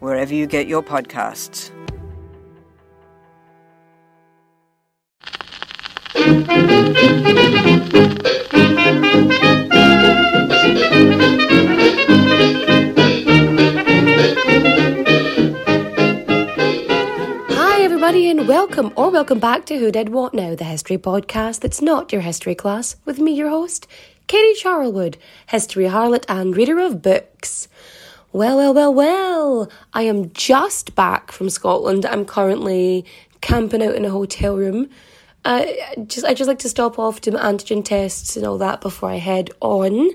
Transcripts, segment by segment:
wherever you get your podcasts. Hi, everybody, and welcome or welcome back to Who Did What Now, the history podcast that's not your history class, with me, your host, Katie Charlwood, history harlot and reader of books. Well, well, well, well, I am just back from Scotland. I'm currently camping out in a hotel room. Uh, just I just like to stop off, do my antigen tests and all that before I head on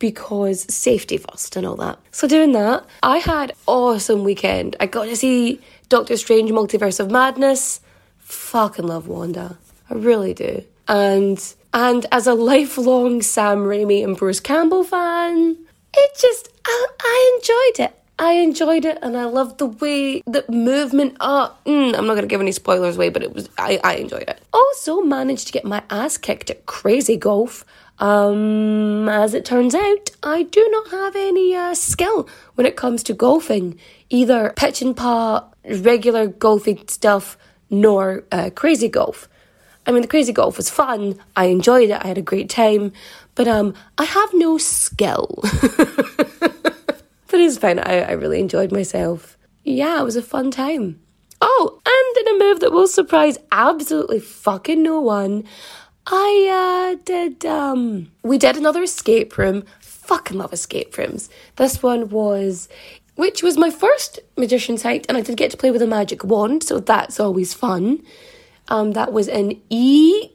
because safety first and all that. So doing that, I had awesome weekend. I got to see Doctor Strange Multiverse of Madness. Fucking love Wanda. I really do. And and as a lifelong Sam Raimi and Bruce Campbell fan, it just I, I enjoyed it. I enjoyed it and I loved the way the movement up. Mm, I'm not gonna give any spoilers away, but it was I, I enjoyed it. Also managed to get my ass kicked at crazy golf. Um, as it turns out, I do not have any uh, skill when it comes to golfing, either pitch and putt, regular golfing stuff, nor uh, crazy golf. I mean, the crazy golf was fun. I enjoyed it. I had a great time, but um, I have no skill. but it's fine. I, I really enjoyed myself. Yeah, it was a fun time. Oh, and in a move that will surprise absolutely fucking no one, I uh, did. Um, we did another escape room. Fucking love escape rooms. This one was, which was my first magician's height, and I did get to play with a magic wand, so that's always fun. Um, that was in Eek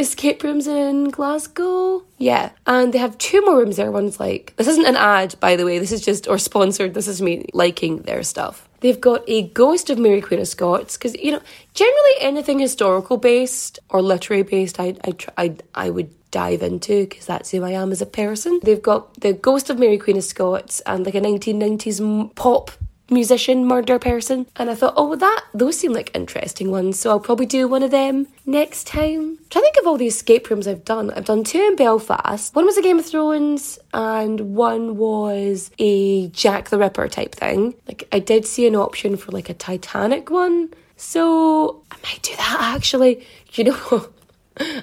escape rooms in Glasgow. Yeah, and they have two more rooms there. One's like this isn't an ad, by the way. This is just or sponsored. This is me liking their stuff. They've got a Ghost of Mary Queen of Scots because you know generally anything historical based or literary based, I I I, I would dive into because that's who I am as a person. They've got the Ghost of Mary Queen of Scots and like a 1990s pop musician murder person. And I thought oh that those seem like interesting ones so I'll probably do one of them next time. I'm trying to think of all the escape rooms I've done. I've done two in Belfast. One was a Game of Thrones and one was a Jack the Ripper type thing. Like I did see an option for like a Titanic one. So I might do that actually. You know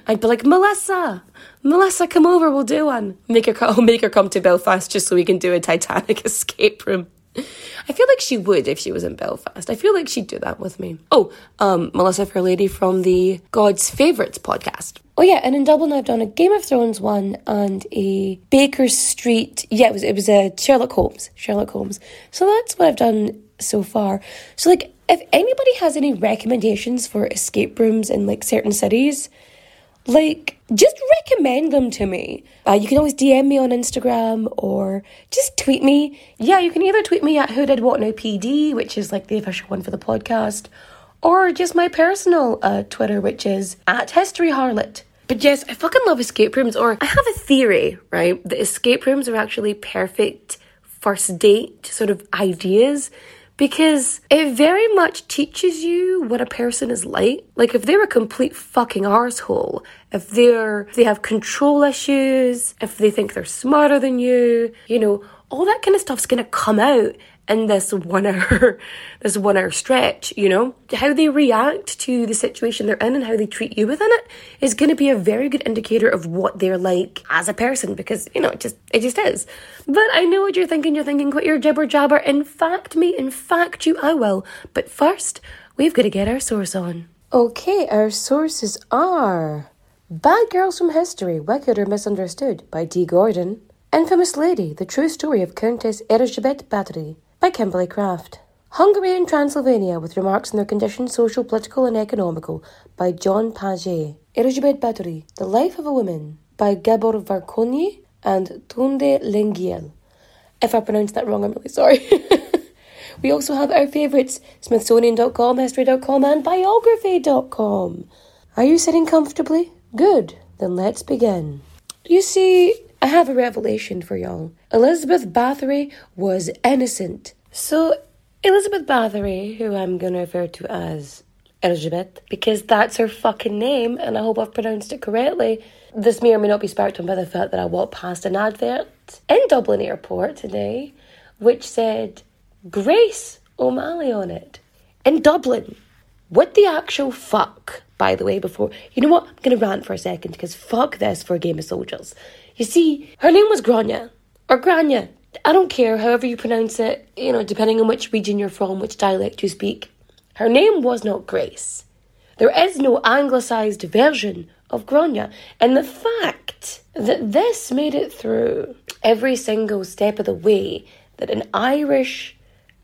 I'd be like, Melissa, Melissa, come over, we'll do one. Make her, make her come to Belfast just so we can do a Titanic escape room. I feel like she would if she was in Belfast. I feel like she'd do that with me. Oh, um, Melissa Fairlady from the God's Favourites podcast. Oh yeah, and in Dublin I've done a Game of Thrones one and a Baker Street. Yeah, it was it was a Sherlock Holmes. Sherlock Holmes. So that's what I've done so far. So like, if anybody has any recommendations for escape rooms in like certain cities, like just recommend them to me. Uh, you can always DM me on Instagram or just tweet me. Yeah, you can either tweet me at Who Did What Now PD, which is like the official one for the podcast, or just my personal uh, Twitter, which is at History Harlot. But yes, I fucking love escape rooms. Or I have a theory, right? That escape rooms are actually perfect first date sort of ideas because it very much teaches you what a person is like. Like if they're a complete fucking arsehole, if they're if they have control issues, if they think they're smarter than you, you know, all that kind of stuff's gonna come out in this one hour, this one hour stretch, you know? How they react to the situation they're in and how they treat you within it is going to be a very good indicator of what they're like as a person because, you know, it just, it just is. But I know what you're thinking. You're thinking, quit your jibber jabber. In fact, me, in fact, you, I will. But first, we've got to get our source on. Okay, our sources are Bad Girls from History, Wicked or Misunderstood by D. Gordon, Infamous Lady, The True Story of Countess Erzsébet Báthory by Kimberly Craft. Hungary and Transylvania with remarks on their condition, social, political, and economical by John Paget. Erzsébet Báthory, The Life of a Woman by Gabor Várkonyi and Tunde Lengyel. If I pronounced that wrong, I'm really sorry. we also have our favourites Smithsonian.com, History.com, and Biography.com. Are you sitting comfortably? Good. Then let's begin. You see, I have a revelation for y'all. Elizabeth Bathory was innocent. So, Elizabeth Bathory, who I'm to refer to as Elizabeth, because that's her fucking name, and I hope I've pronounced it correctly. This may or may not be sparked on by the fact that I walked past an advert in Dublin Airport today, which said Grace O'Malley on it. In Dublin. What the actual fuck, by the way, before. You know what? I'm to rant for a second because fuck this for a game of soldiers. You see, her name was Grania, or Grania. I don't care however you pronounce it, you know, depending on which region you're from, which dialect you speak. Her name was not Grace. There is no anglicised version of Grania. And the fact that this made it through every single step of the way that an Irish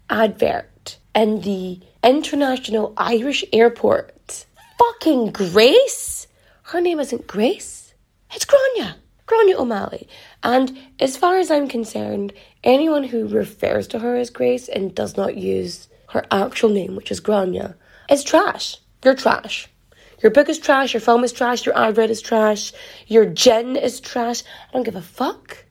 advert in the International Irish Airport, fucking Grace? Her name isn't Grace, it's Grania. Grania O'Malley. And as far as I'm concerned, anyone who refers to her as Grace and does not use her actual name, which is Grania, is trash. You're trash. Your book is trash, your film is trash, your advert is trash, your gin is trash. I don't give a fuck.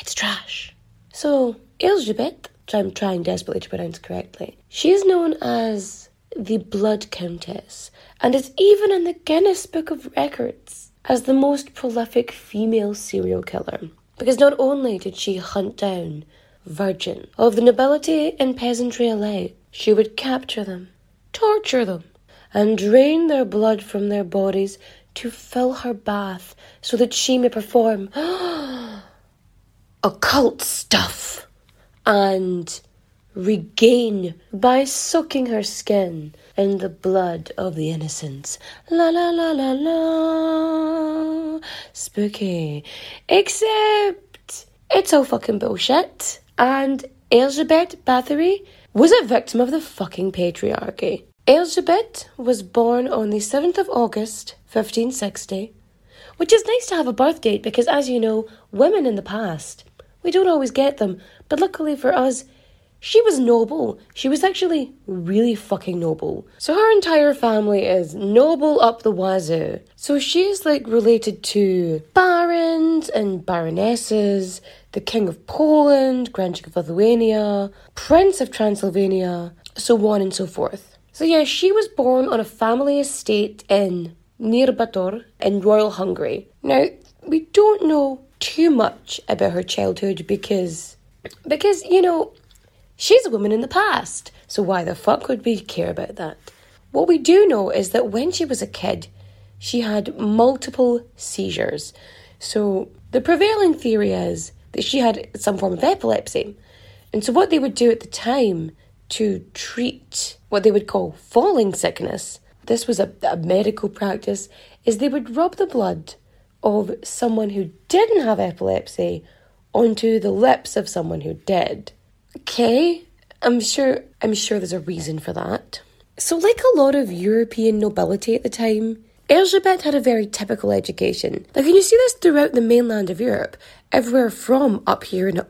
It's trash. So, Elizabeth, which I'm trying desperately to pronounce correctly, she is known as the Blood Countess and is even in the Guinness Book of Records as the most prolific female serial killer. Because not only did she hunt down virgin of the nobility and peasantry alike, she would capture them, torture them, and drain their blood from their bodies to fill her bath so that she may perform occult stuff and regain by soaking her skin in the blood of the innocents. La la la la la. Spooky. Except it's all fucking bullshit. And Elizabeth Bathory was a victim of the fucking patriarchy. Elizabeth was born on the 7th of August, 1560, which is nice to have a birth date because, as you know, women in the past, we don't always get them, but luckily for us, she was noble. She was actually really fucking noble. So her entire family is noble up the wazoo. So she's like related to barons and baronesses, the King of Poland, Grand Duke of Lithuania, Prince of Transylvania, so on and so forth. So yeah, she was born on a family estate in Nyírbátor in Royal Hungary. Now, we don't know too much about her childhood because because you know She's a woman in the past, so why the fuck would we care about that? What we do know is that when she was a kid, she had multiple seizures. So the prevailing theory is that she had some form of epilepsy. And so what they would do at the time to treat what they would call falling sickness, this was a, a medical practice, is they would rub the blood of someone who didn't have epilepsy onto the lips of someone who did. Okay, I'm sure I'm sure there's a reason for that. So like a lot of European nobility at the time, Elizabeth had a very typical education. Like, can you see this throughout the mainland of Europe? Everywhere from up here in,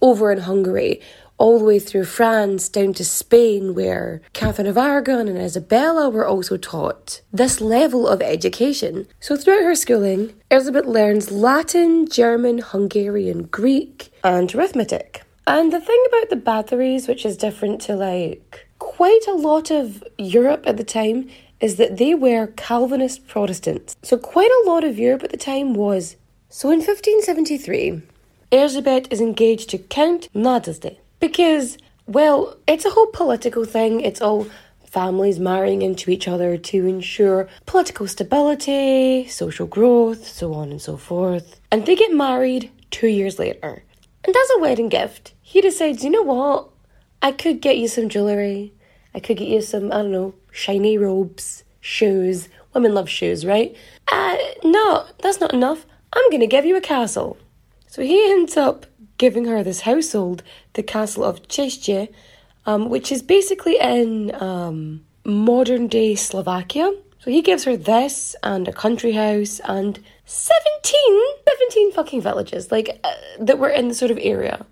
over in Hungary, all the way through France down to Spain, where Catherine of Aragon and Isabella were also taught this level of education. So, throughout her schooling, Elizabeth learns Latin, German, Hungarian, Greek, and arithmetic. And the thing about the Bathories, which is different to like quite a lot of Europe at the time, is that they were Calvinist Protestants. So quite a lot of Europe at the time was. So in 1573, Elizabeth is engaged to Count Nádasdy because Well, it's a whole political thing. It's all families marrying into each other to ensure political stability, social growth, so on and so forth. And they get married two years later. And as a wedding gift, he decides, you know what? I could get you some jewellery. I could get you some, I don't know, shiny robes, shoes. Women love shoes, right? Uh, no, that's not enough. I'm going to give you a castle. So he ends up giving her this household, the castle of Chestie, um, which is basically in um, modern day Slovakia. So he gives her this and a country house and 17, 17 fucking villages, like, uh, that were in the sort of area.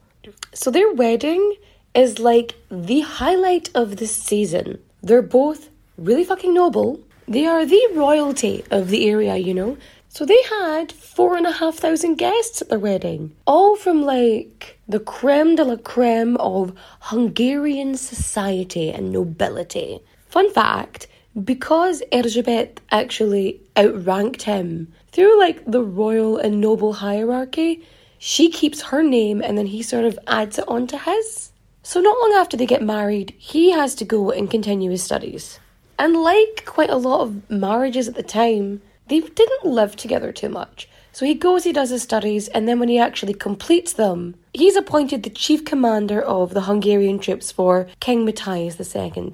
So their wedding is like the highlight of the season. They're both really fucking noble. They are the royalty of the area, you know. So they had four and a half thousand guests at their wedding, all from like the creme de la creme of Hungarian society and nobility. Fun fact because Erzsébet actually outranked him through like the royal and noble hierarchy, she keeps her name and then he sort of adds it onto his. So, not long after they get married, he has to go and continue his studies. And like quite a lot of marriages at the time, they didn't live together too much. So he goes, he does his studies, and then when he actually completes them, he's appointed the chief commander of the Hungarian troops for King Matthias II.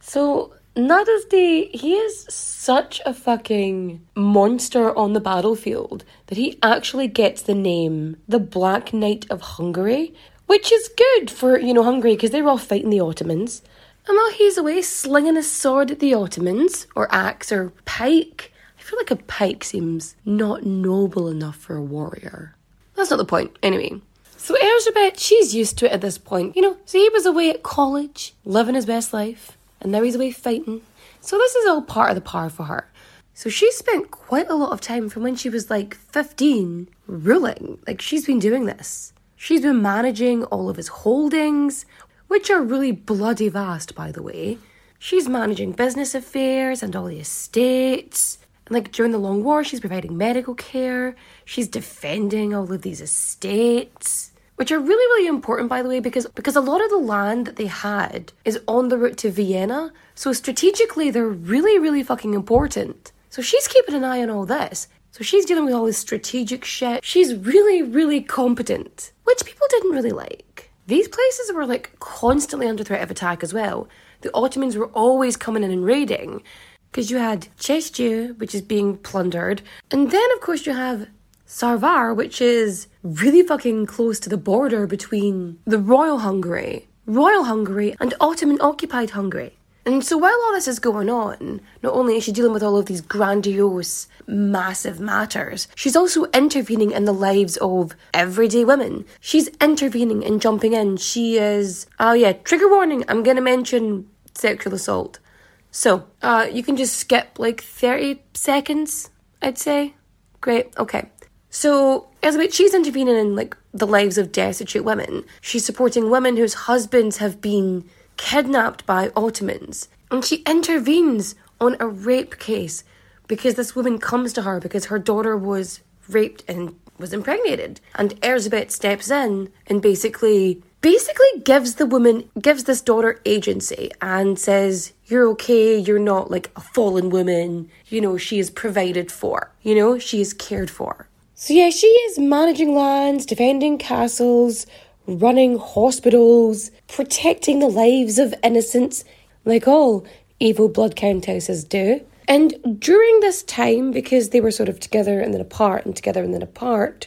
So Nádasdy, he is such a fucking monster on the battlefield that he actually gets the name the Black Knight of Hungary, which is good for, you know, Hungary because they were all fighting the Ottomans. And while he's away slinging his sword at the Ottomans, or axe, or pike, I feel like a pike seems not noble enough for a warrior. That's not the point, anyway. So Erzsébet, she's used to it at this point. You know, so he was away at college, living his best life, and now he's away fighting. So this is all part of the par for her. So she spent quite a lot of time from when she was like 15 ruling. Like she's been doing this. She's been managing all of his holdings, which are really bloody vast, by the way. She's managing business affairs and all the estates. And like during the Long War, she's providing medical care, she's defending all of these estates. Which are really, really important, by the way, because because a lot of the land that they had is on the route to Vienna. So strategically, they're really, really fucking important. So she's keeping an eye on all this. So she's dealing with all this strategic shit. She's really, really competent, which people didn't really like. These places were like constantly under threat of attack as well. The Ottomans were always coming in and raiding because you had Chestia, which is being plundered, and then of course you have Sarvar, which is really fucking close to the border between the Royal Hungary, Royal Hungary, and Ottoman occupied Hungary. And so while all this is going on, not only is she dealing with all of these grandiose, massive matters, she's also intervening in the lives of everyday women. She's intervening and jumping in. She is, oh yeah, trigger warning, I'm gonna mention sexual assault. So, uh, you can just skip like 30 seconds, I'd say. Great, okay. So, Elizabeth, she's intervening in like the lives of destitute women. She's supporting women whose husbands have been kidnapped by Ottomans. And she intervenes on a rape case because this woman comes to her because her daughter was raped and was impregnated. And Erzsébet steps in and basically basically gives the woman gives this daughter agency and says you're okay you're not like a fallen woman you know she is provided for you know she is cared for so yeah she is managing lands defending castles running hospitals protecting the lives of innocents like all evil blood countesses do and during this time because they were sort of together and then apart and together and then apart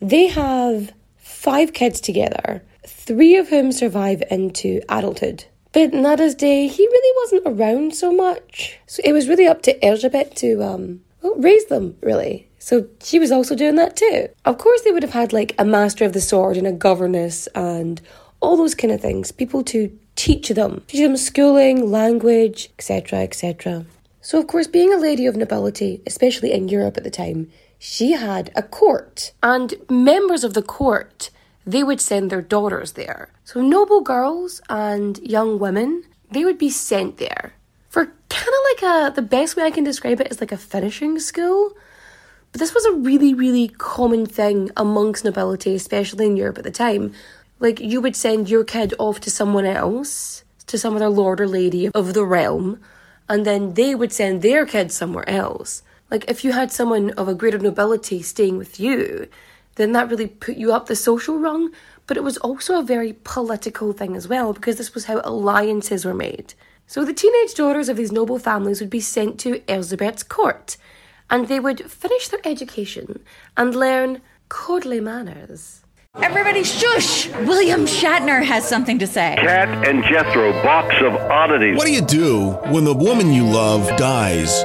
they have five kids together, three of whom survive into adulthood. But Nádasdy, he really wasn't around so much. So it was really up to Erzsébet to um, raise them, really. So she was also doing that too. Of course, they would have had like a master of the sword and a governess and all those kind of things, people to teach them, teach them schooling, language, etc., etc. So, of course, being a lady of nobility, especially in Europe at the time, she had a court, and members of the court they would send their daughters there. So noble girls and young women they would be sent there for kind of like a the best way I can describe it is like a finishing school. But this was a really really common thing amongst nobility, especially in Europe at the time. Like you would send your kid off to someone else, to some other lord or lady of the realm, and then they would send their kid somewhere else. Like if you had someone of a greater nobility staying with you, then that really put you up the social rung. But it was also a very political thing as well, because this was how alliances were made. So the teenage daughters of these noble families would be sent to Elizabeth's court, and they would finish their education and learn courtly manners. Everybody shush! William Shatner has something to say. Kat and Jethro, box of oddities. What do you do when the woman you love dies?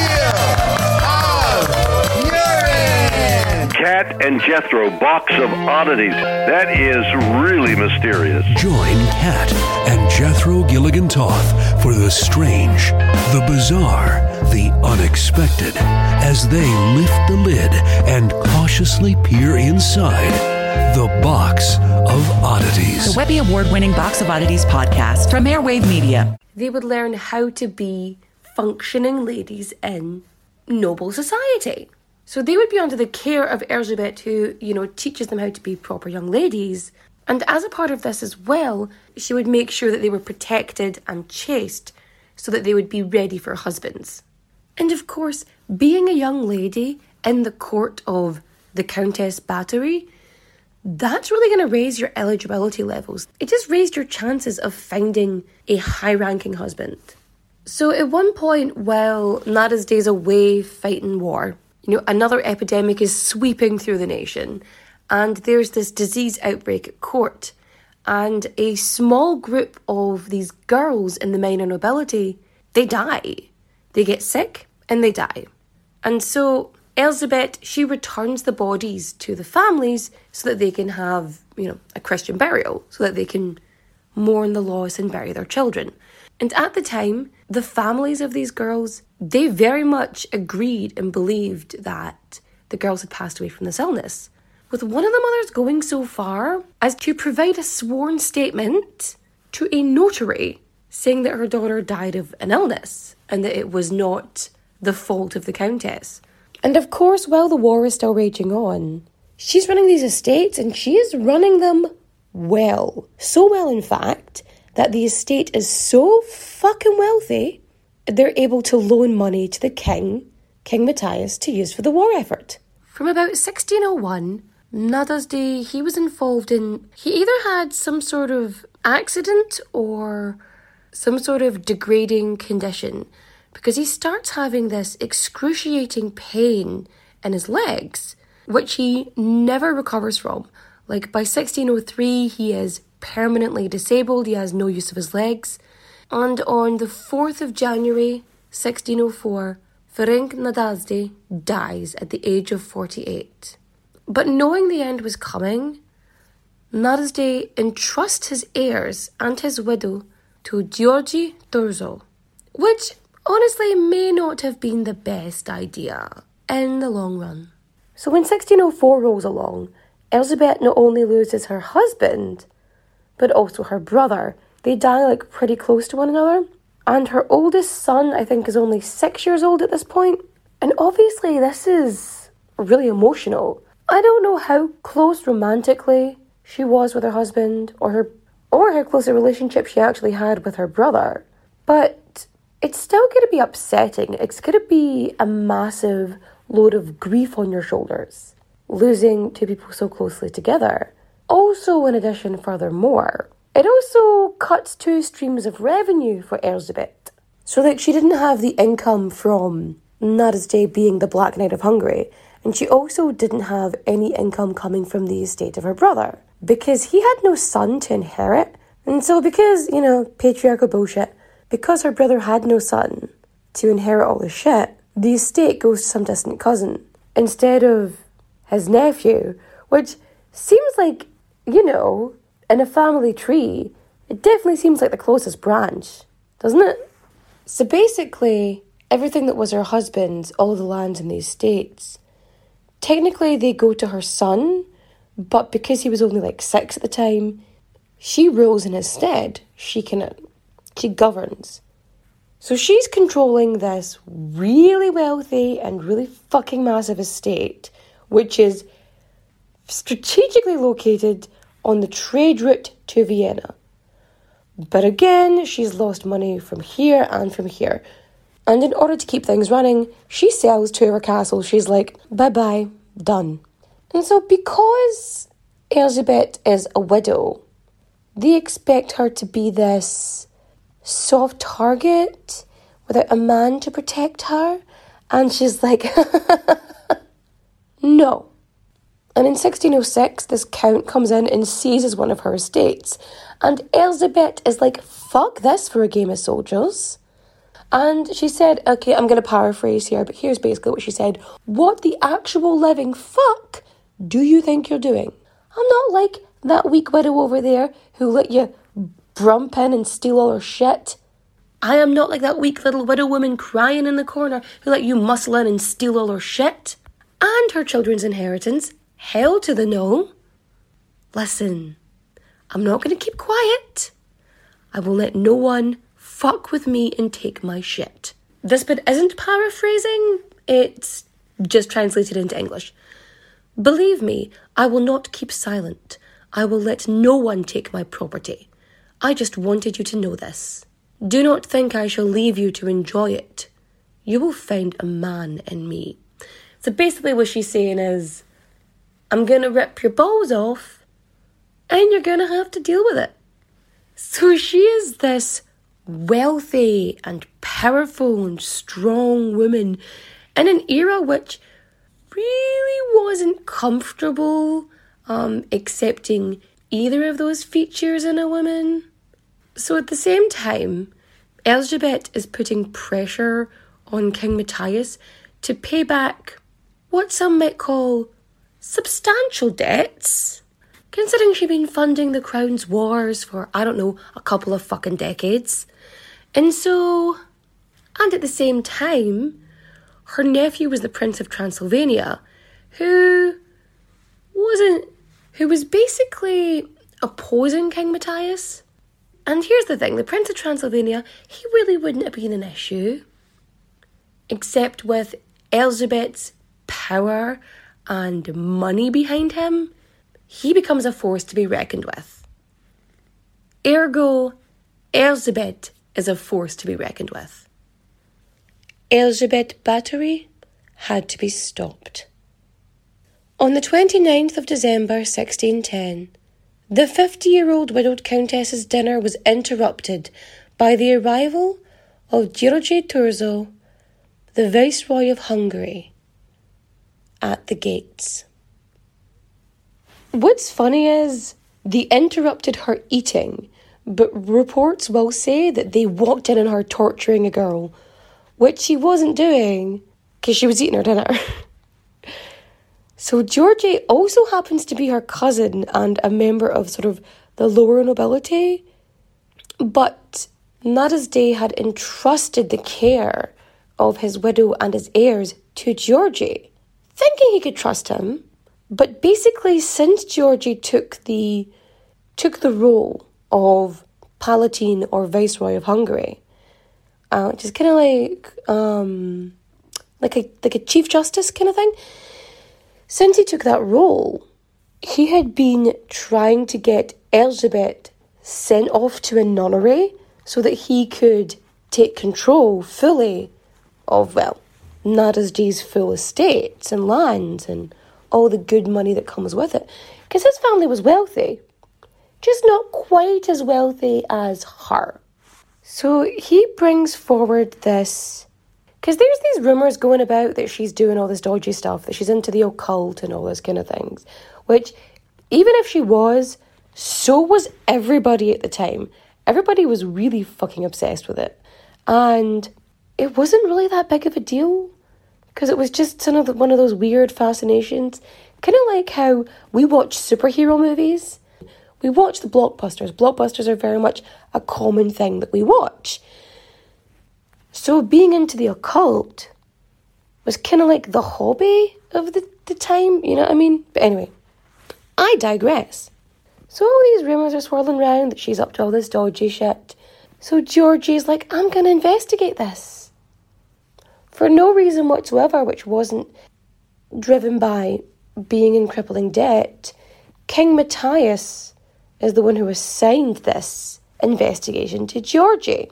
Kat and Jethro, box of oddities. That is really mysterious. Join Kat and Jethro Gilligan Toth for the strange, the bizarre, the unexpected as they lift the lid and cautiously peer inside the box of oddities. The Webby Award winning Box of Oddities podcast from Airwave Media. They would learn how to be functioning ladies in noble society. So they would be under the care of Elizabeth, who, you know, teaches them how to be proper young ladies. And as a part of this as well, she would make sure that they were protected and chaste so that they would be ready for husbands. And of course, being a young lady in the court of the Countess Bathory, that's really going to raise your eligibility levels. It just raised your chances of finding a high ranking husband. So, at one point, while Nádasdy's away fighting war, you know, another epidemic is sweeping through the nation, and there's this disease outbreak at court. And a small group of these girls in the minor nobility, they die. They get sick and they die. And so Elizabeth, she returns the bodies to the families so that they can have, you know, a Christian burial, so that they can mourn the loss and bury their children. And at the time, the families of these girls, they very much agreed and believed that the girls had passed away from this illness. With one of the mothers going so far as to provide a sworn statement to a notary saying that her daughter died of an illness and that it was not the fault of the countess. And of course, while the war is still raging on, she's running these estates and she is running them well. So well, in fact, that the estate is so fucking wealthy, they're able to loan money to the king, King Matthias, to use for the war effort. From about 1601, Nádasdy, he was involved in, he either had some sort of accident or some sort of degrading condition because he starts having this excruciating pain in his legs, which he never recovers from. Like by 1603, he is permanently disabled, he has no use of his legs. And on the 4th of January 1604, Ferenc Nádasdy dies at the age of 48. But knowing the end was coming, Nádasdy entrusts his heirs and his widow to György Thurzó, which honestly may not have been the best idea in the long run. So when 1604 rolls along, Elizabeth not only loses her husband, but also her brother. They die like pretty close to one another. And her oldest son, I think, is only six years old at this point. And obviously, this is really emotional. I don't know how close romantically she was with her husband or her or how close a relationship she actually had with her brother. But it's still going to be upsetting. It's going to be a massive load of grief on your shoulders, losing two people so closely together. Also, in addition, furthermore, it also cuts two streams of revenue for Elizabeth. So, like, she didn't have the income from Nádasdy being the Black Knight of Hungary, and she also didn't have any income coming from the estate of her brother because he had no son to inherit. And so, because, you know, patriarchal bullshit, because her brother had no son to inherit all the shit, the estate goes to some distant cousin instead of his nephew, which seems like, you know, in a family tree, it definitely seems like the closest branch, doesn't it? So basically, everything that was her husband's, all the lands in the estates, technically they go to her son, but because he was only like six at the time, she rules in his stead. She can, uh, she governs. So she's controlling this really wealthy and really fucking massive estate, which is strategically located on the trade route to Vienna. But again, she's lost money from here and from here. And in order to keep things running, she sells of her castles. She's like, bye bye, done. And so, because Elizabeth is a widow, they expect her to be this soft target without a man to protect her. And she's like, no. And in 1606, this count comes in and seizes one of her estates. And Elizabeth is like, fuck this for a game of soldiers. And she said, okay, I'm going to paraphrase here, but here's basically what she said What the actual living fuck do you think you're doing? I'm not like that weak widow over there who let you brump in and steal all her shit. I am not like that weak little widow woman crying in the corner who let you muscle in and steal all her shit. And her children's inheritance. Hell to the no. Listen, I'm not going to keep quiet. I will let no one fuck with me and take my shit. This bit isn't paraphrasing, it's just translated into English. Believe me, I will not keep silent. I will let no one take my property. I just wanted you to know this. Do not think I shall leave you to enjoy it. You will find a man in me. So basically, what she's saying is, I'm gonna rip your balls off, and you're gonna have to deal with it. So she is this wealthy and powerful and strong woman in an era which really wasn't comfortable um, accepting either of those features in a woman. So at the same time, Elizabeth is putting pressure on King Matthias to pay back what some might call substantial debts, considering she'd been funding the crown's wars for, I don't know, a couple of fucking decades. And so, and at the same time, her nephew was the Prince of Transylvania, who wasn't, who was basically opposing King Matthias. And here's the thing the Prince of Transylvania, he really wouldn't have been an issue, except with Elizabeth's power and money behind him, he becomes a force to be reckoned with. Ergo, Elizabeth is a force to be reckoned with. Elizabeth Bathory had to be stopped. On the 29th of December 1610, the 50 year old widowed countess's dinner was interrupted by the arrival of György Thurzó, the Viceroy of Hungary, at the gates. What's funny is they interrupted her eating but reports will say that they walked in on her torturing a girl, which she wasn't doing because she was eating her dinner. so Georgie also happens to be her cousin and a member of sort of the lower nobility, but Nádasdy had entrusted the care of his widow and his heirs to Georgie, thinking he could trust him. But basically, since Georgie took the took the role of Palatine or Viceroy of Hungary, uh, which is kind of like um, like a like a Chief Justice kind of thing. Since he took that role, he had been trying to get Elizabeth sent off to a nunnery so that he could take control fully of well Nádasdy's full estates and lands and all the good money that comes with it. Because his family was wealthy, just not quite as wealthy as her. So he brings forward this because there's these rumors going about that she's doing all this dodgy stuff, that she's into the occult and all those kind of things. Which, even if she was, so was everybody at the time. Everybody was really fucking obsessed with it. And it wasn't really that big of a deal because it was just some of one of those weird fascinations. Kind of like how we watch superhero movies we watch the blockbusters. Blockbusters are very much a common thing that we watch. So being into the occult was kind of like the hobby of the, the time, you know what I mean? But anyway, I digress. So all these rumours are swirling around that she's up to all this dodgy shit. So Georgie's like, I'm going to investigate this. For no reason whatsoever, which wasn't driven by being in crippling debt, King Matthias is the one who assigned this investigation to Georgie.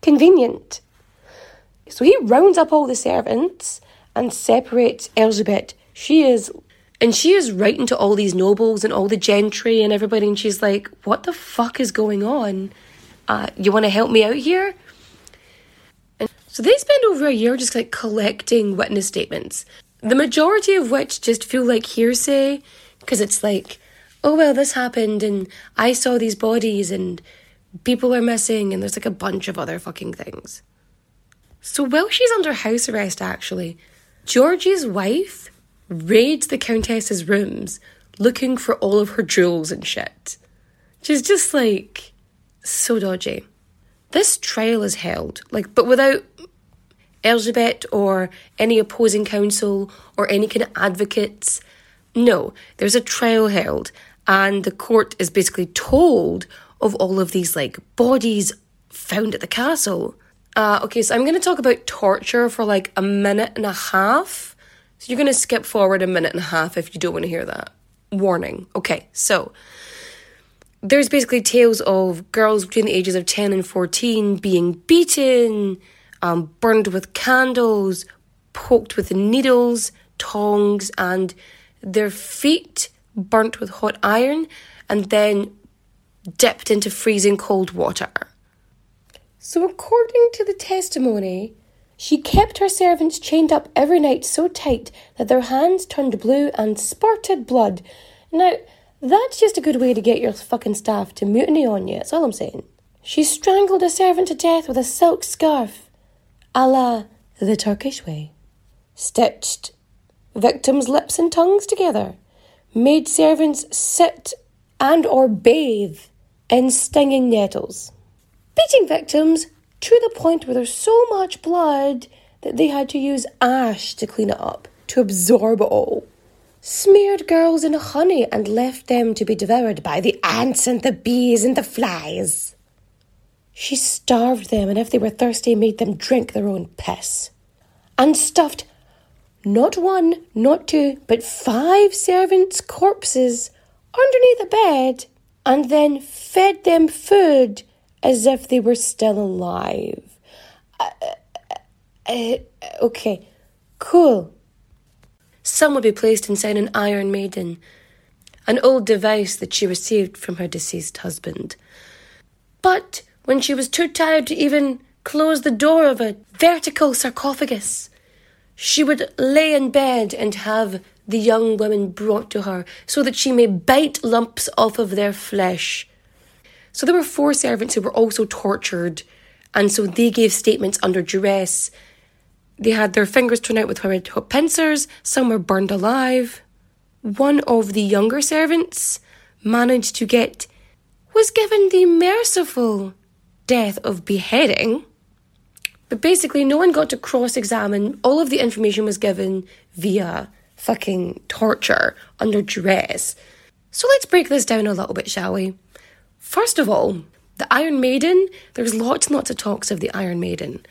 Convenient. So he rounds up all the servants and separates Elizabeth. She is, and she is writing to all these nobles and all the gentry and everybody, and she's like, What the fuck is going on? Uh, you want to help me out here? And so they spend over a year just like collecting witness statements, the majority of which just feel like hearsay because it's like, oh, well, this happened and I saw these bodies and people are missing and there's like a bunch of other fucking things. So while she's under house arrest, actually, Georgie's wife raids the Countess's rooms looking for all of her jewels and shit. She's just like so dodgy. This trial is held, like, but without Elizabeth or any opposing counsel or any kind of advocates. No, there's a trial held, and the court is basically told of all of these like bodies found at the castle. Uh, okay, so I'm going to talk about torture for like a minute and a half. So you're going to skip forward a minute and a half if you don't want to hear that. Warning. Okay, so there's basically tales of girls between the ages of 10 and 14 being beaten, um, burned with candles, poked with needles, tongs, and their feet burnt with hot iron and then dipped into freezing cold water. So, according to the testimony, she kept her servants chained up every night so tight that their hands turned blue and spurted blood. Now, that's just a good way to get your fucking staff to mutiny on you, that's all I'm saying. She strangled a servant to death with a silk scarf, a la the Turkish way. Stitched victims' lips and tongues together, made servants sit and or bathe in stinging nettles beating victims to the point where there's so much blood that they had to use ash to clean it up, to absorb it all. Smeared girls in honey and left them to be devoured by the ants and the bees and the flies. She starved them, and if they were thirsty, made them drink their own piss. And stuffed not one, not two, but five servants' corpses underneath a bed, and then fed them food as if they were still alive. Uh, uh, uh, okay, cool. Some would be placed inside an Iron Maiden, an old device that she received from her deceased husband. But when she was too tired to even close the door of a vertical sarcophagus, she would lay in bed and have the young women brought to her so that she may bite lumps off of their flesh so there were four servants who were also tortured, and so they gave statements under duress. They had their fingers torn out with red hot pincers, some were burned alive. One of the younger servants managed to get, was given the merciful death of beheading. But basically, no one got to cross examine. All of the information was given via fucking torture under duress. So let's break this down a little bit, shall we? First of all, the Iron Maiden, there's lots and lots of talks of the Iron Maiden.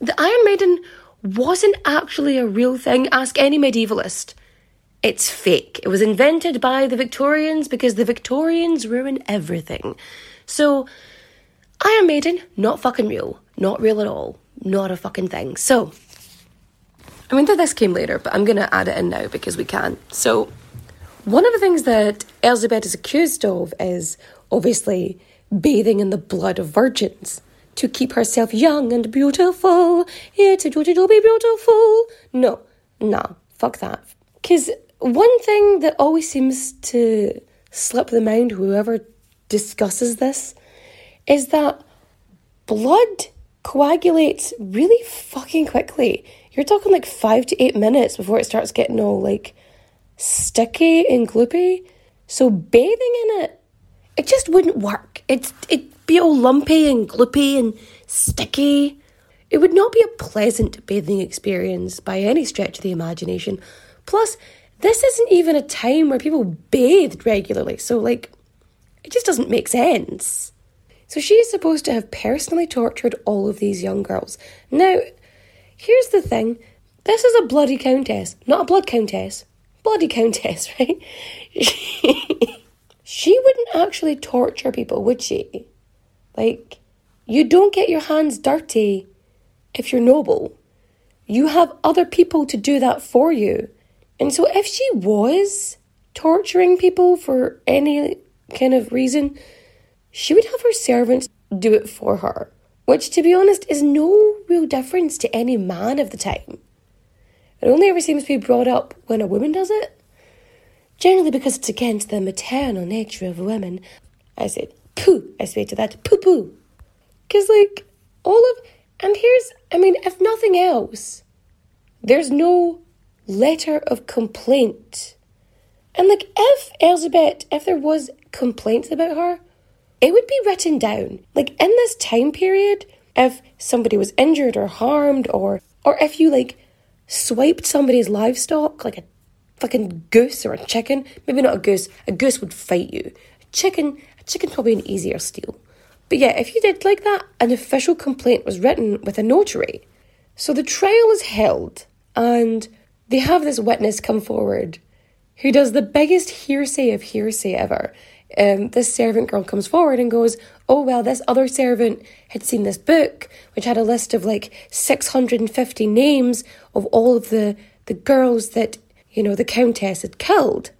The Iron Maiden wasn't actually a real thing. Ask any medievalist. It's fake. It was invented by the Victorians because the Victorians ruin everything. So, Iron Maiden, not fucking real. Not real at all. Not a fucking thing. So, I mean, this came later, but I'm going to add it in now because we can. So, one of the things that Elizabeth is accused of is obviously bathing in the blood of virgins to keep herself young and beautiful. It's a duty to be beautiful. No, no, fuck that. Because one thing that always seems to slip the mind whoever discusses this is that blood coagulates really fucking quickly. You're talking like five to eight minutes before it starts getting all like sticky and gloopy. So bathing in it it just wouldn't work. It'd, it'd be all lumpy and gloopy and sticky. It would not be a pleasant bathing experience by any stretch of the imagination. Plus, this isn't even a time where people bathed regularly, so, like, it just doesn't make sense. So, she is supposed to have personally tortured all of these young girls. Now, here's the thing this is a bloody countess, not a blood countess. Bloody countess, right? she wouldn't actually torture people, would she? Like, you don't get your hands dirty if you're noble. You have other people to do that for you. And so, if she was torturing people for any kind of reason, she would have her servants do it for her, which, to be honest, is no real difference to any man of the time. It only ever seems to be brought up when a woman does it. Generally because it's against the maternal nature of women. I said, poo, I say to that, poo poo. Because, like, all of, and here's, I mean, if nothing else, there's no letter of complaint. And, like, if Elizabeth, if there was complaints about her, it would be written down. Like, in this time period, if somebody was injured or harmed, or, or if you, like, swiped somebody's livestock, like a fucking goose or a chicken, maybe not a goose, a goose would fight you. A chicken, chicken probably an easier steal. But yeah, if you did like that, an official complaint was written with a notary. So the trial is held, and they have this witness come forward who does the biggest hearsay of hearsay ever. Um, this servant girl comes forward and goes, Oh, well, this other servant had seen this book, which had a list of like 650 names of all of the, the girls that, you know, the Countess had killed.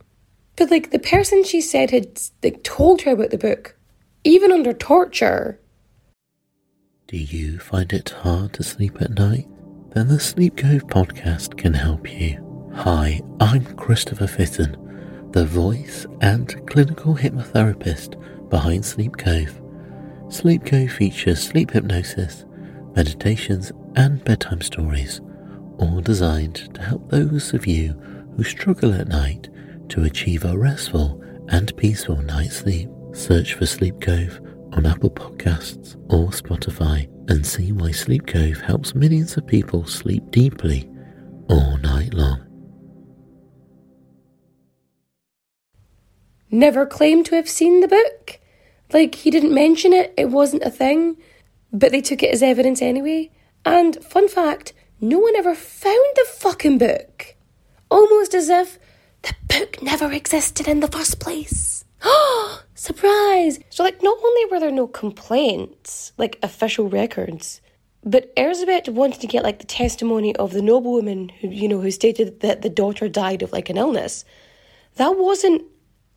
But like the person she said had like told her about the book, even under torture. Do you find it hard to sleep at night? Then the Sleep Cove podcast can help you. Hi, I'm Christopher Fitton, the voice and clinical hypnotherapist behind Sleep Cove. Sleep Cove features sleep hypnosis, meditations, and bedtime stories, all designed to help those of you who struggle at night to achieve a restful and peaceful night's sleep. Search for Sleep Cove on Apple Podcasts or Spotify and see why Sleep Cove helps millions of people sleep deeply all night long. Never claimed to have seen the book. Like, he didn't mention it, it wasn't a thing, but they took it as evidence anyway. And, fun fact, no one ever found the fucking book. Almost as if the book never existed in the first place. Oh, surprise! So, like, not only were there no complaints, like official records, but Elizabeth wanted to get like the testimony of the noblewoman who, you know, who stated that the daughter died of like an illness. That wasn't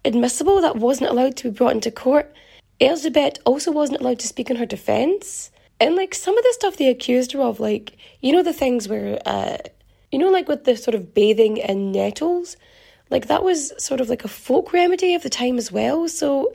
admissible. That wasn't allowed to be brought into court. Elizabeth also wasn't allowed to speak in her defence. And like some of the stuff they accused her of, like, you know, the things where, uh, you know, like with the sort of bathing in nettles, like that was sort of like a folk remedy of the time as well. So,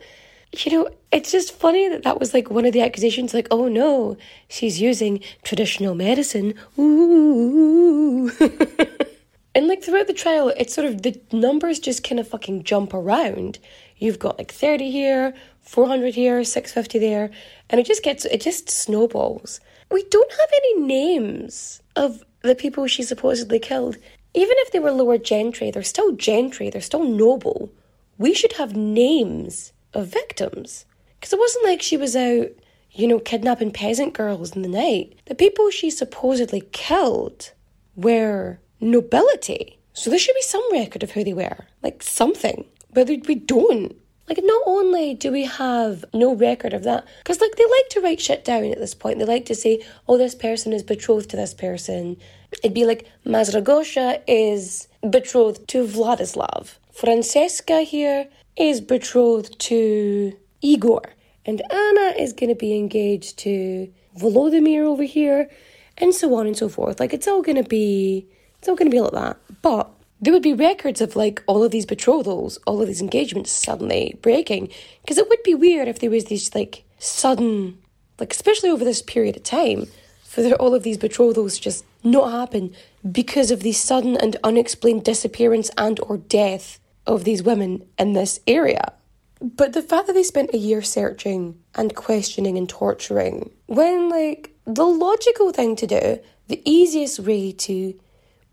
you know, it's just funny that that was like one of the accusations, like, oh no, she's using traditional medicine. Ooh. and like throughout the trial, it's sort of the numbers just kind of fucking jump around. You've got like 30 here, 400 here, 650 there, and it just gets, it just snowballs. We don't have any names of the people she supposedly killed. Even if they were lower gentry, they're still gentry, they're still noble. We should have names of victims. Because it wasn't like she was out, you know, kidnapping peasant girls in the night. The people she supposedly killed were nobility. So there should be some record of who they were, like something. But we don't. Like, not only do we have no record of that, because, like, they like to write shit down at this point. They like to say, oh, this person is betrothed to this person. It'd be like, Mazragosha is betrothed to Vladislav. Francesca here is betrothed to Igor. And Anna is going to be engaged to Volodymyr over here, and so on and so forth. Like, it's all going to be, it's all going to be like that. But there would be records of like all of these betrothals, all of these engagements suddenly breaking. Because it would be weird if there was these like sudden, like especially over this period of time, for all of these betrothals just not happen because of the sudden and unexplained disappearance and or death of these women in this area. But the fact that they spent a year searching and questioning and torturing, when like the logical thing to do, the easiest way to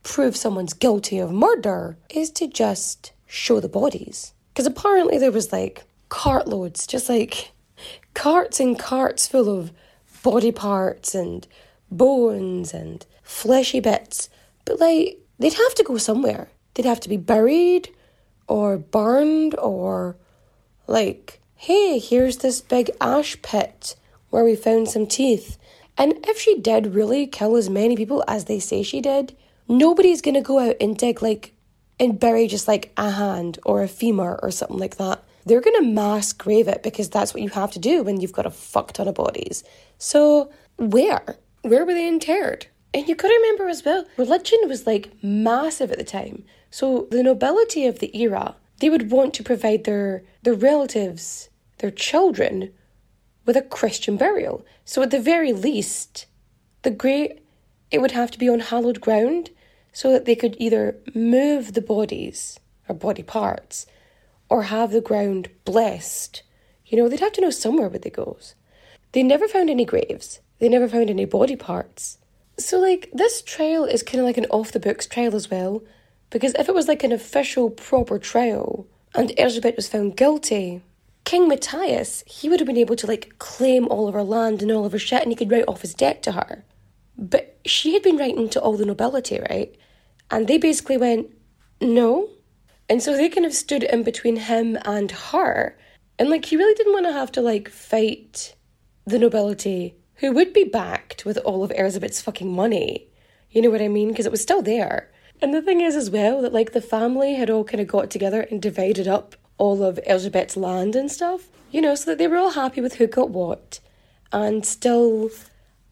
prove someone's guilty of murder, is to just show the bodies. Because apparently there was like cartloads, just like carts and carts full of body parts and bones and fleshy bits. But like, they'd have to go somewhere. They'd have to be buried or burned or like, hey, here's this big ash pit where we found some teeth. And if she did really kill as many people as they say she did, nobody's gonna go out and dig like and bury just like a hand or a femur or something like that. They're gonna mass grave it because that's what you have to do when you've got a fuck ton of bodies. So where? Where were they interred? And you gotta remember as well, religion was like massive at the time. So the nobility of the era, they would want to provide their their relatives, their children, with a Christian burial. So at the very least, the great it would have to be on hallowed ground so that they could either move the bodies or body parts or have the ground blessed. You know, they'd have to know somewhere where they goes. They never found any graves. They never found any body parts. So, like, this trial is kind of like an off the books trial as well, because if it was like an official, proper trial and Elizabeth was found guilty, King Matthias, he would have been able to like claim all of her land and all of her shit and he could write off his debt to her. But she had been writing to all the nobility, right? And they basically went, no. And so they kind of stood in between him and her. And like, he really didn't want to have to like fight the nobility who would be backed with all of Elizabeth's fucking money. You know what I mean? Because it was still there. And the thing is, as well, that like the family had all kind of got together and divided up all of Elizabeth's land and stuff, you know, so that they were all happy with who got what and still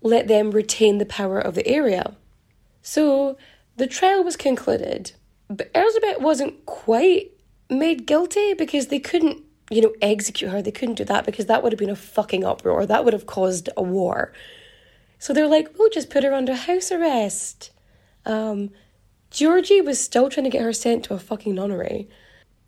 let them retain the power of the area. So the trial was concluded, but Elizabeth wasn't quite made guilty because they couldn't, you know, execute her. They couldn't do that because that would have been a fucking uproar. That would have caused a war. So they're like, we'll just put her under house arrest. Um, Georgie was still trying to get her sent to a fucking nunnery.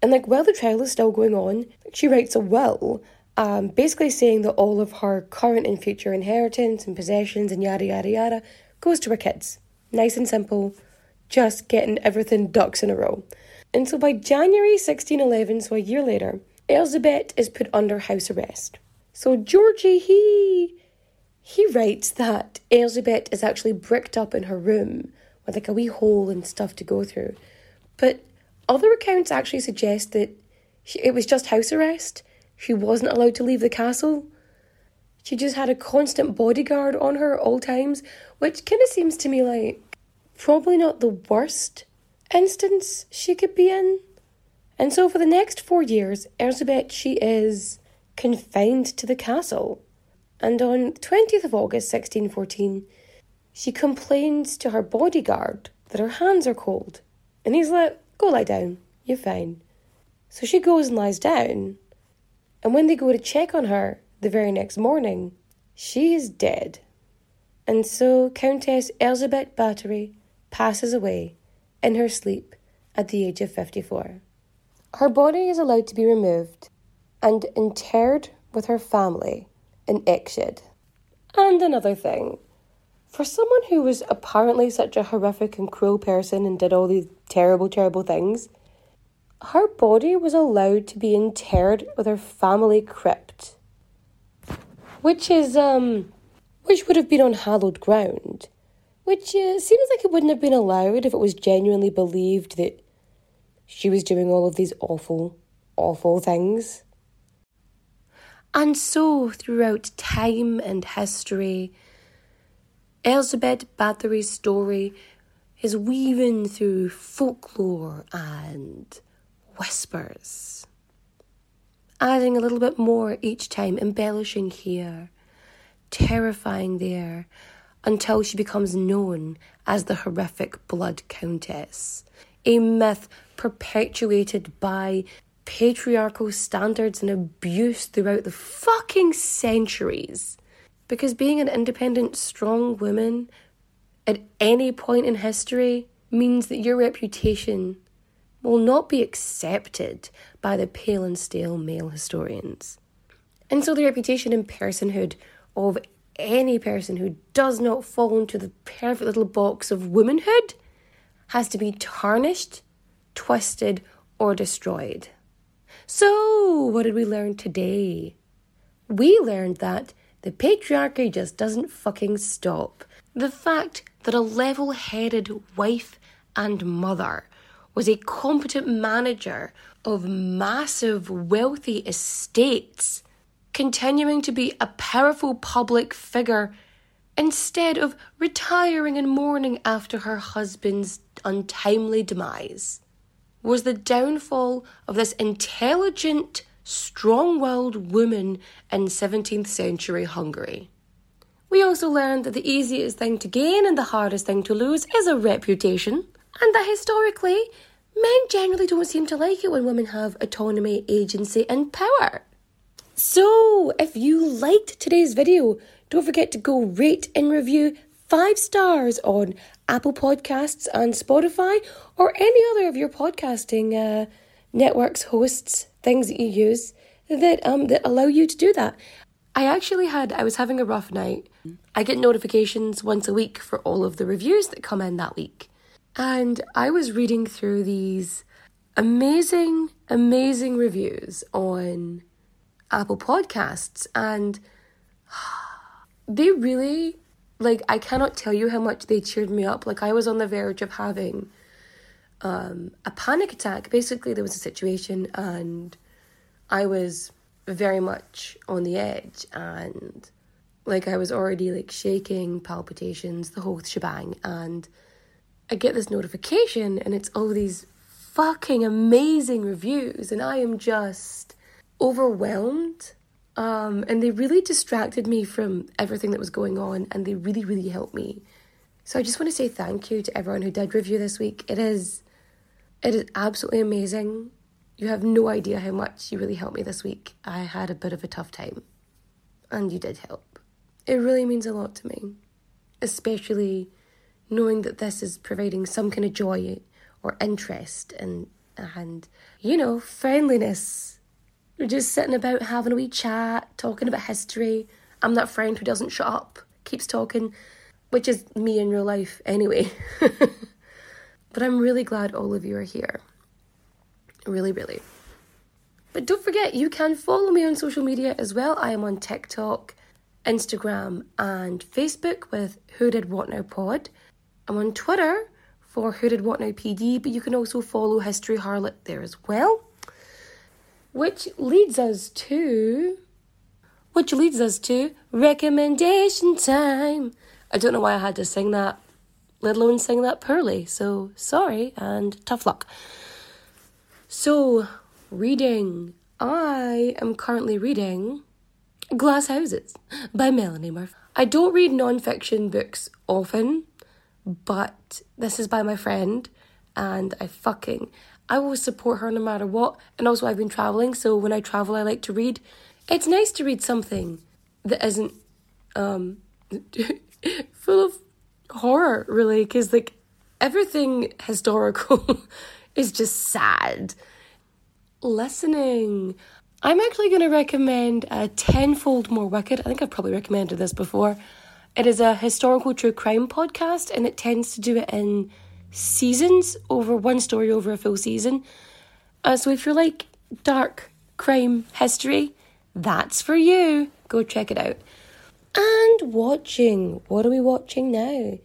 And like while the trial is still going on, she writes a will, um, basically saying that all of her current and future inheritance and possessions and yada yada yada goes to her kids. Nice and simple, just getting everything ducks in a row. And so by January 1611, so a year later, Elizabeth is put under house arrest. So Georgie, he he writes that Elizabeth is actually bricked up in her room with like a wee hole and stuff to go through. But other accounts actually suggest that she, it was just house arrest. She wasn't allowed to leave the castle. She just had a constant bodyguard on her at all times, which kind of seems to me like probably not the worst instance she could be in. And so for the next four years, Elizabeth, she is confined to the castle. And on 20th of August 1614, she complains to her bodyguard that her hands are cold. And he's like, Go lie down, you're fine. So she goes and lies down, and when they go to check on her the very next morning, she is dead. And so Countess Elizabeth Bathory passes away in her sleep at the age of 54. Her body is allowed to be removed and interred with her family in Ecsed. And another thing, for someone who was apparently such a horrific and cruel person and did all these terrible, terrible things, her body was allowed to be interred with her family crypt, which is um, which would have been on hallowed ground, which uh, seems like it wouldn't have been allowed if it was genuinely believed that she was doing all of these awful, awful things. And so, throughout time and history, Elizabeth Bathory's story is weaving through folklore and whispers, adding a little bit more each time, embellishing here, terrifying there, until she becomes known as the horrific Blood Countess, a myth perpetuated by patriarchal standards and abuse throughout the fucking centuries. Because being an independent, strong woman at any point in history means that your reputation will not be accepted by the pale and stale male historians. And so the reputation and personhood of any person who does not fall into the perfect little box of womanhood has to be tarnished, twisted, or destroyed. So, what did we learn today? We learned that the patriarchy just doesn't fucking stop. The fact that a level headed wife and mother was a competent manager of massive wealthy estates, continuing to be a powerful public figure instead of retiring and mourning after her husband's untimely demise, was the downfall of this intelligent, strong willed woman in 17th century Hungary. We also learned that the easiest thing to gain and the hardest thing to lose is a reputation, and that historically, men generally don't seem to like it when women have autonomy, agency, and power. So, if you liked today's video, don't forget to go rate and review five stars on Apple Podcasts and Spotify or any other of your podcasting uh, networks, hosts, things that you use that um that allow you to do that. I actually had I was having a rough night. I get notifications once a week for all of the reviews that come in that week. And I was reading through these amazing amazing reviews on Apple Podcasts and they really like I cannot tell you how much they cheered me up. Like I was on the verge of having um, a panic attack. Basically, there was a situation, and I was very much on the edge, and like I was already like shaking, palpitations, the whole shebang, and I get this notification, and it's all these fucking amazing reviews, and I am just overwhelmed um, and they really distracted me from everything that was going on, and they really, really helped me. So I just want to say thank you to everyone who did review this week. It is, it is absolutely amazing. You have no idea how much you really helped me this week. I had a bit of a tough time, and you did help. It really means a lot to me, especially knowing that this is providing some kind of joy or interest and and you know friendliness we're just sitting about having a wee chat, talking about history. I'm that friend who doesn't shut up, keeps talking, which is me in real life anyway. but I'm really glad all of you are here. Really, really. But don't forget, you can follow me on social media as well. I am on TikTok, Instagram, and Facebook with Who Did What Now Pod. I'm on Twitter for Who Did What Now PD, but you can also follow History Harlot there as well. Which leads us to. Which leads us to recommendation time. I don't know why I had to sing that, let alone sing that poorly. So sorry and tough luck. So, reading. I am currently reading Glass Houses by Melanie Murphy. I don't read non-fiction books often, but this is by my friend, and I fucking I will support her no matter what. And also, I've been traveling, so when I travel, I like to read. It's nice to read something that isn't um, full of horror, really, because like everything historical is just sad. Listening. I'm actually going to recommend a Tenfold More Wicked. I think I've probably recommended this before. It is a historical true crime podcast, and it tends to do it in seasons over one story over a full season. Uh, so if you're like dark crime history, that's for you. Go check it out. And watching. What are we watching now?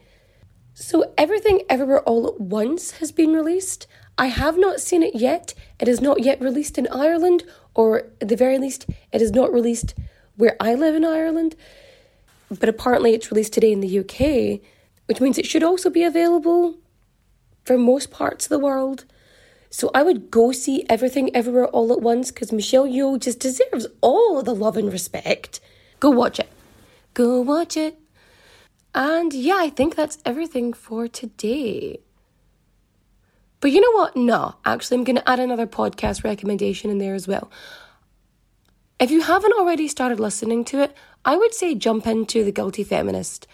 So, Everything Everywhere All at Once has been released. I have not seen it yet. It is not yet released in Ireland, or at the very least, it is not released where I live in Ireland. But apparently, it's released today in the UK, which means it should also be available for most parts of the world. So I would go see everything everywhere all at once because Michelle Yeoh just deserves all the love and respect. Go watch it. Go watch it. And yeah, I think that's everything for today. But you know what? No, actually, I'm going to add another podcast recommendation in there as well. If you haven't already started listening to it, I would say jump into The Guilty Feminist,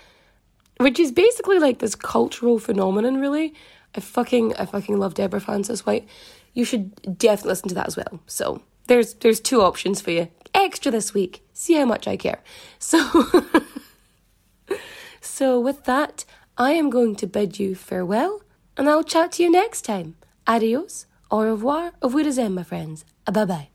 which is basically like this cultural phenomenon, really, I fucking I fucking love Deborah Frances White. You should definitely listen to that as well. So there's there's two options for you. Extra this week. See how much I care. So So, with that, I am going to bid you farewell, and I'll chat to you next time. Adios, au revoir, au revoir, my friends. Bye bye.